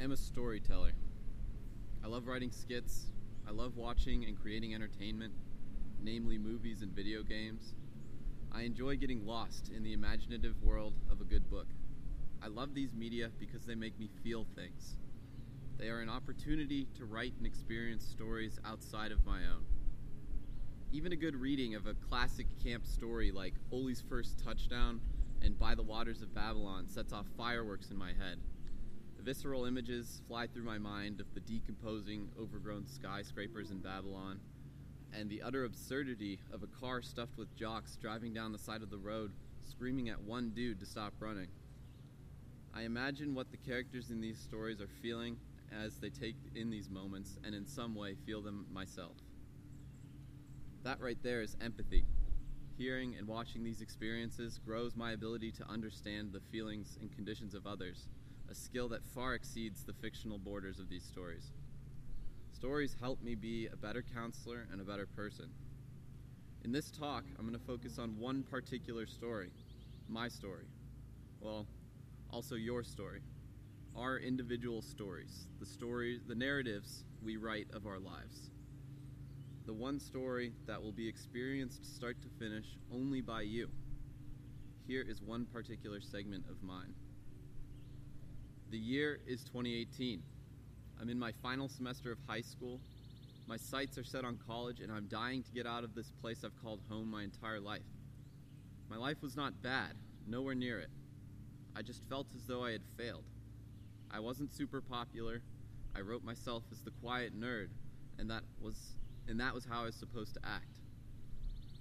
am a storyteller. I love writing skits. I love watching and creating entertainment, namely movies and video games. I enjoy getting lost in the imaginative world of a good book. I love these media because they make me feel things. They are an opportunity to write and experience stories outside of my own. Even a good reading of a classic camp story like Ole's First Touchdown and By the Waters of Babylon sets off fireworks in my head. Visceral images fly through my mind of the decomposing, overgrown skyscrapers in Babylon, and the utter absurdity of a car stuffed with jocks driving down the side of the road, screaming at one dude to stop running. I imagine what the characters in these stories are feeling as they take in these moments, and in some way feel them myself. That right there is empathy. Hearing and watching these experiences grows my ability to understand the feelings and conditions of others, a skill that far exceeds the fictional borders of these stories. Stories help me be a better counselor and a better person. In this talk, I'm going to focus on one particular story my story. Well, also your story. Our individual stories, the stories, the narratives we write of our lives. The one story that will be experienced start to finish only by you. Here is one particular segment of mine. The year is 2018. I'm in my final semester of high school. My sights are set on college, and I'm dying to get out of this place I've called home my entire life. My life was not bad, nowhere near it. I just felt as though I had failed. I wasn't super popular. I wrote myself as the quiet nerd, and that was and that was how I was supposed to act.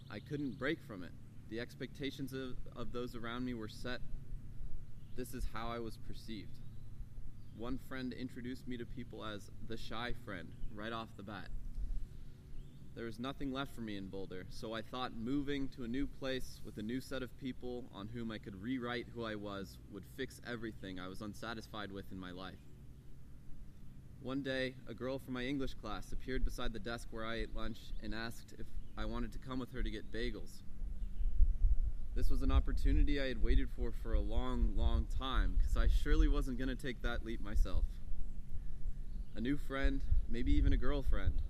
I couldn't break from it. The expectations of, of those around me were set. This is how I was perceived. One friend introduced me to people as the shy friend right off the bat. There was nothing left for me in Boulder, so I thought moving to a new place with a new set of people on whom I could rewrite who I was would fix everything I was unsatisfied with in my life. One day, a girl from my English class appeared beside the desk where I ate lunch and asked if I wanted to come with her to get bagels. This was an opportunity I had waited for for a long, long time I surely wasn't going to take that leap myself. A new friend, maybe even a girlfriend,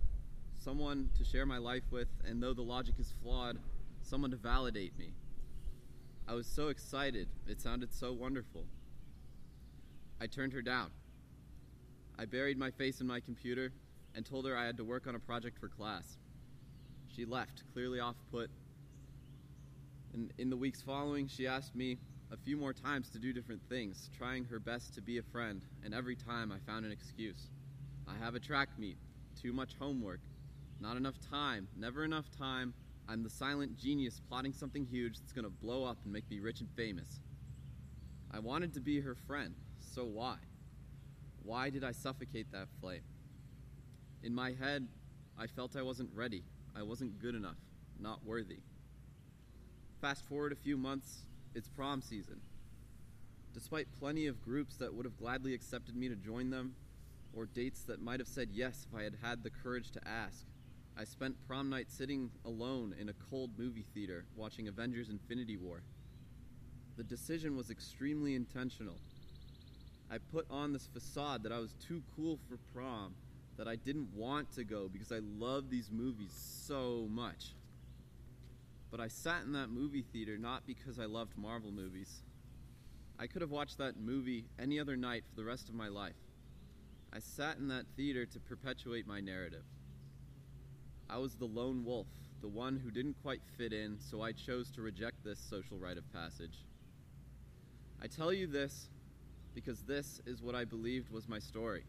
someone to share my life with, and though the logic is flawed, someone to validate me. I was so excited, it sounded so wonderful. I turned her down. I buried my face in my computer and told her I had to work on a project for class. She left, clearly off put. And in the weeks following, she asked me a few more times to do different things, trying her best to be a friend, and every time I found an excuse. I have a track meet, too much homework, not enough time, never enough time. I'm the silent genius plotting something huge that's gonna blow up and make me rich and famous. I wanted to be her friend, so why? Why did I suffocate that flame? In my head, I felt I wasn't ready. I wasn't good enough, not worthy. Fast forward a few months, it's prom season. Despite plenty of groups that would have gladly accepted me to join them, or dates that might have said yes if I had had the courage to ask, I spent prom night sitting alone in a cold movie theater watching Avengers Infinity War. The decision was extremely intentional. I put on this facade that I was too cool for prom, that I didn't want to go because I love these movies so much. But I sat in that movie theater not because I loved Marvel movies. I could have watched that movie any other night for the rest of my life. I sat in that theater to perpetuate my narrative. I was the lone wolf, the one who didn't quite fit in, so I chose to reject this social rite of passage. I tell you this because this is what I believed was my story.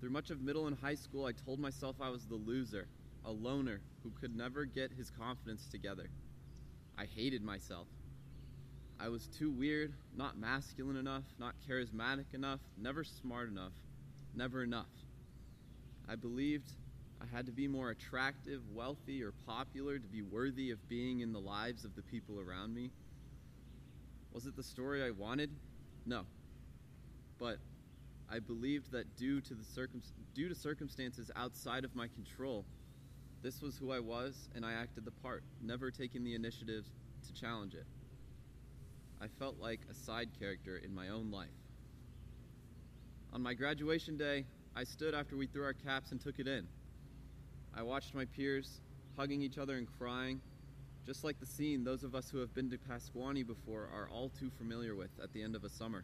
Through much of middle and high school, I told myself I was the loser, a loner who could never get his confidence together. I hated myself. I was too weird, not masculine enough, not charismatic enough, never smart enough, never enough. I believed I had to be more attractive, wealthy, or popular to be worthy of being in the lives of the people around me. Was it the story I wanted? No. But I believed that due to, the circum- due to circumstances outside of my control, this was who I was, and I acted the part, never taking the initiative to challenge it. I felt like a side character in my own life. On my graduation day, I stood after we threw our caps and took it in. I watched my peers hugging each other and crying, just like the scene those of us who have been to Pasquaney before are all too familiar with at the end of a summer.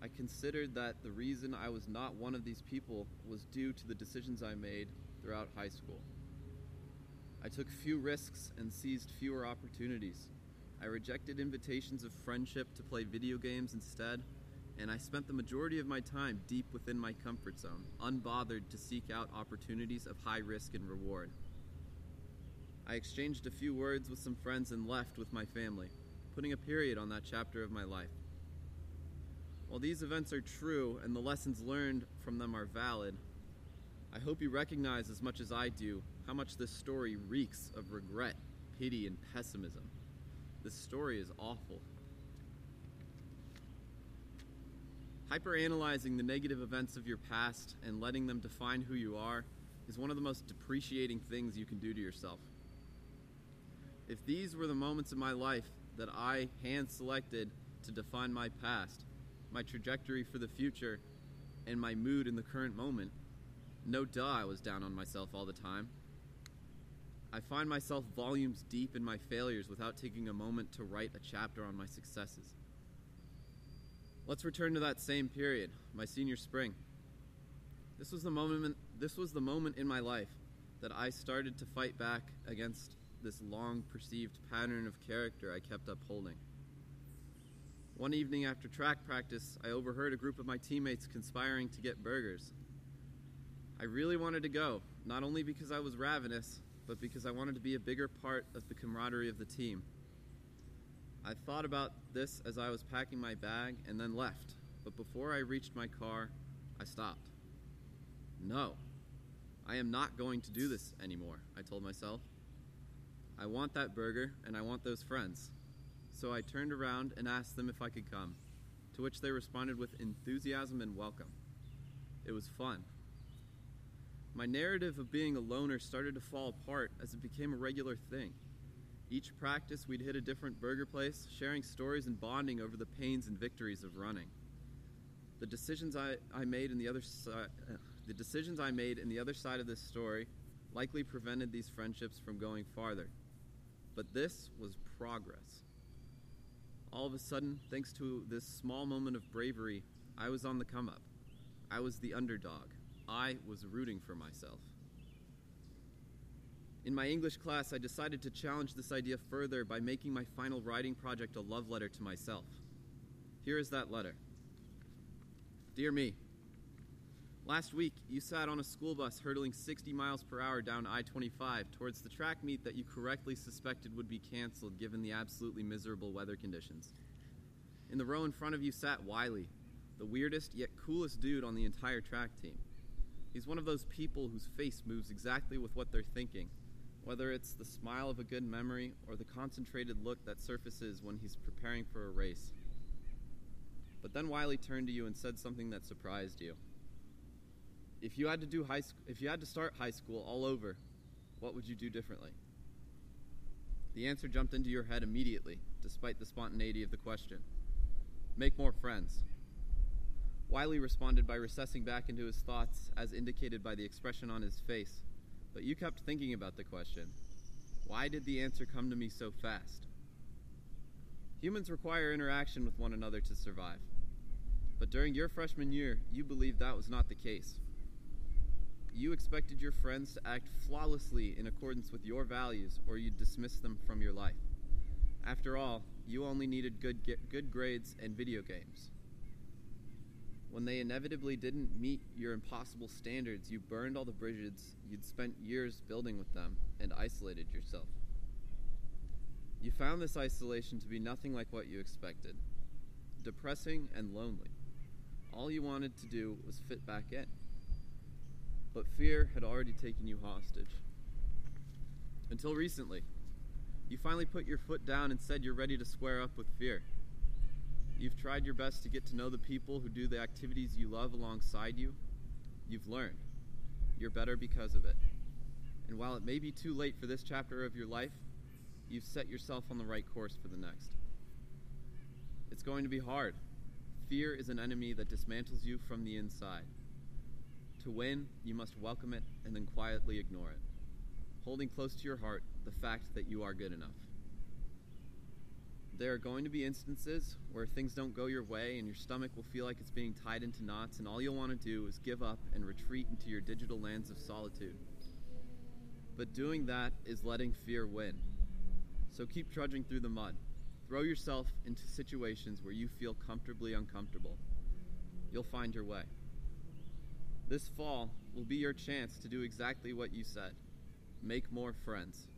I considered that the reason I was not one of these people was due to the decisions I made throughout high school. I took few risks and seized fewer opportunities. I rejected invitations of friendship to play video games instead, and I spent the majority of my time deep within my comfort zone, unbothered to seek out opportunities of high risk and reward. I exchanged a few words with some friends and left with my family, putting a period on that chapter of my life. While these events are true and the lessons learned from them are valid, I hope you recognize as much as I do how much this story reeks of regret, pity, and pessimism. This story is awful. Hyperanalyzing the negative events of your past and letting them define who you are is one of the most depreciating things you can do to yourself. If these were the moments of my life that I hand selected to define my past, my trajectory for the future, and my mood in the current moment, no duh, I was down on myself all the time. I find myself volumes deep in my failures without taking a moment to write a chapter on my successes. Let's return to that same period, my senior spring. This was the moment this was the moment in my life that I started to fight back against this long perceived pattern of character I kept upholding. One evening after track practice, I overheard a group of my teammates conspiring to get burgers. I really wanted to go, not only because I was ravenous, but because I wanted to be a bigger part of the camaraderie of the team. I thought about this as I was packing my bag and then left, but before I reached my car, I stopped. No, I am not going to do this anymore, I told myself. I want that burger and I want those friends. So I turned around and asked them if I could come, to which they responded with enthusiasm and welcome. It was fun. My narrative of being a loner started to fall apart as it became a regular thing. Each practice, we'd hit a different burger place, sharing stories and bonding over the pains and victories of running. The decisions I, I made in the other uh, the decisions I made in the other side of this story likely prevented these friendships from going farther. But this was progress. All of a sudden, thanks to this small moment of bravery, I was on the come up. I was the underdog. I was rooting for myself. In my English class, I decided to challenge this idea further by making my final writing project a love letter to myself. Here is that letter Dear me, last week you sat on a school bus hurtling 60 miles per hour down I 25 towards the track meet that you correctly suspected would be canceled given the absolutely miserable weather conditions. In the row in front of you sat Wiley, the weirdest yet coolest dude on the entire track team. He's one of those people whose face moves exactly with what they're thinking, whether it's the smile of a good memory or the concentrated look that surfaces when he's preparing for a race. But then Wiley turned to you and said something that surprised you. If you had to do high sc- if you had to start high school all over, what would you do differently? The answer jumped into your head immediately, despite the spontaneity of the question. Make more friends. Wiley responded by recessing back into his thoughts, as indicated by the expression on his face. But you kept thinking about the question why did the answer come to me so fast? Humans require interaction with one another to survive. But during your freshman year, you believed that was not the case. You expected your friends to act flawlessly in accordance with your values, or you'd dismiss them from your life. After all, you only needed good, good grades and video games. When they inevitably didn't meet your impossible standards, you burned all the bridges you'd spent years building with them and isolated yourself. You found this isolation to be nothing like what you expected depressing and lonely. All you wanted to do was fit back in. But fear had already taken you hostage. Until recently, you finally put your foot down and said you're ready to square up with fear. You've tried your best to get to know the people who do the activities you love alongside you. You've learned. You're better because of it. And while it may be too late for this chapter of your life, you've set yourself on the right course for the next. It's going to be hard. fear is an enemy that dismantles you from the inside. To win, you must welcome it and then quietly ignore it, holding close to your heart the fact that you are good enough. There are going to be instances where things don't go your way and your stomach will feel like it's being tied into knots, and all you'll want to do is give up and retreat into your digital lands of solitude. But doing that is letting fear win. So keep trudging through the mud. Throw yourself into situations where you feel comfortably uncomfortable. You'll find your way. This fall will be your chance to do exactly what you said make more friends.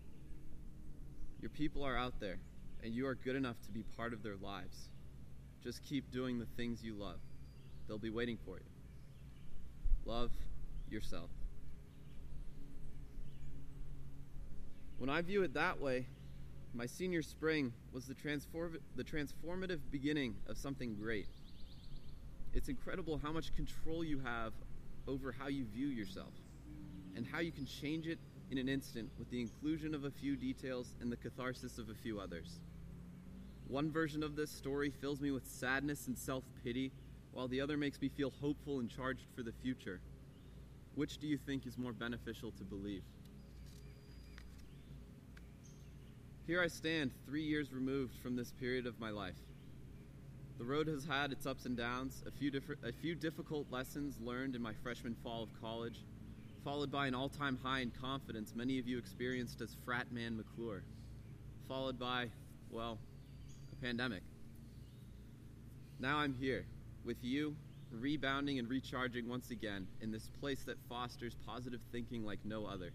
Your people are out there and you are good enough to be part of their lives. Just keep doing the things you love. They'll be waiting for you. Love yourself. When I view it that way, my senior spring was the, transform- the transformative beginning of something great. It's incredible how much control you have over how you view yourself and how you can change it in an instant with the inclusion of a few details and the catharsis of a few others. One version of this story fills me with sadness and self pity, while the other makes me feel hopeful and charged for the future. Which do you think is more beneficial to believe? Here I stand, three years removed from this period of my life. The road has had its ups and downs, a few, different, a few difficult lessons learned in my freshman fall of college, followed by an all time high in confidence many of you experienced as Frat Man McClure, followed by, well, pandemic. Now I'm here with you, rebounding and recharging once again in this place that fosters positive thinking like no other.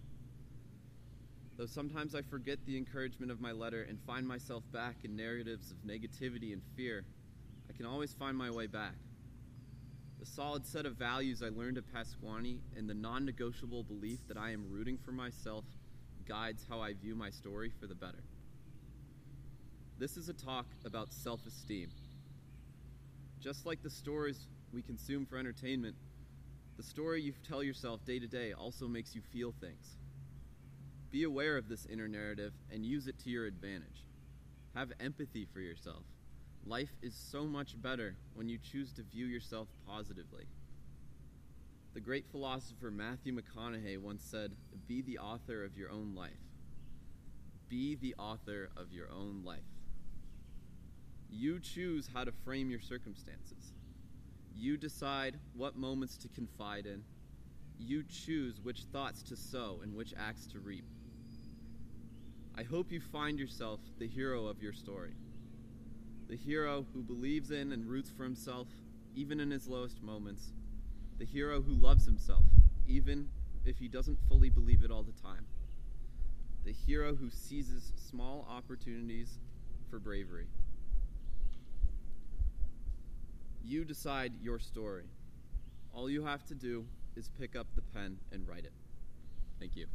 Though sometimes I forget the encouragement of my letter and find myself back in narratives of negativity and fear, I can always find my way back. The solid set of values I learned at Pasquaney and the non negotiable belief that I am rooting for myself guides how I view my story for the better. This is a talk about self esteem. Just like the stories we consume for entertainment, the story you tell yourself day to day also makes you feel things. Be aware of this inner narrative and use it to your advantage. Have empathy for yourself. Life is so much better when you choose to view yourself positively. The great philosopher Matthew McConaughey once said, Be the author of your own life. Be the author of your own life. You choose how to frame your circumstances. You decide what moments to confide in. You choose which thoughts to sow and which acts to reap. I hope you find yourself the hero of your story. The hero who believes in and roots for himself, even in his lowest moments. The hero who loves himself, even if he doesn't fully believe it all the time. The hero who seizes small opportunities for bravery. You decide your story. All you have to do is pick up the pen and write it. Thank you.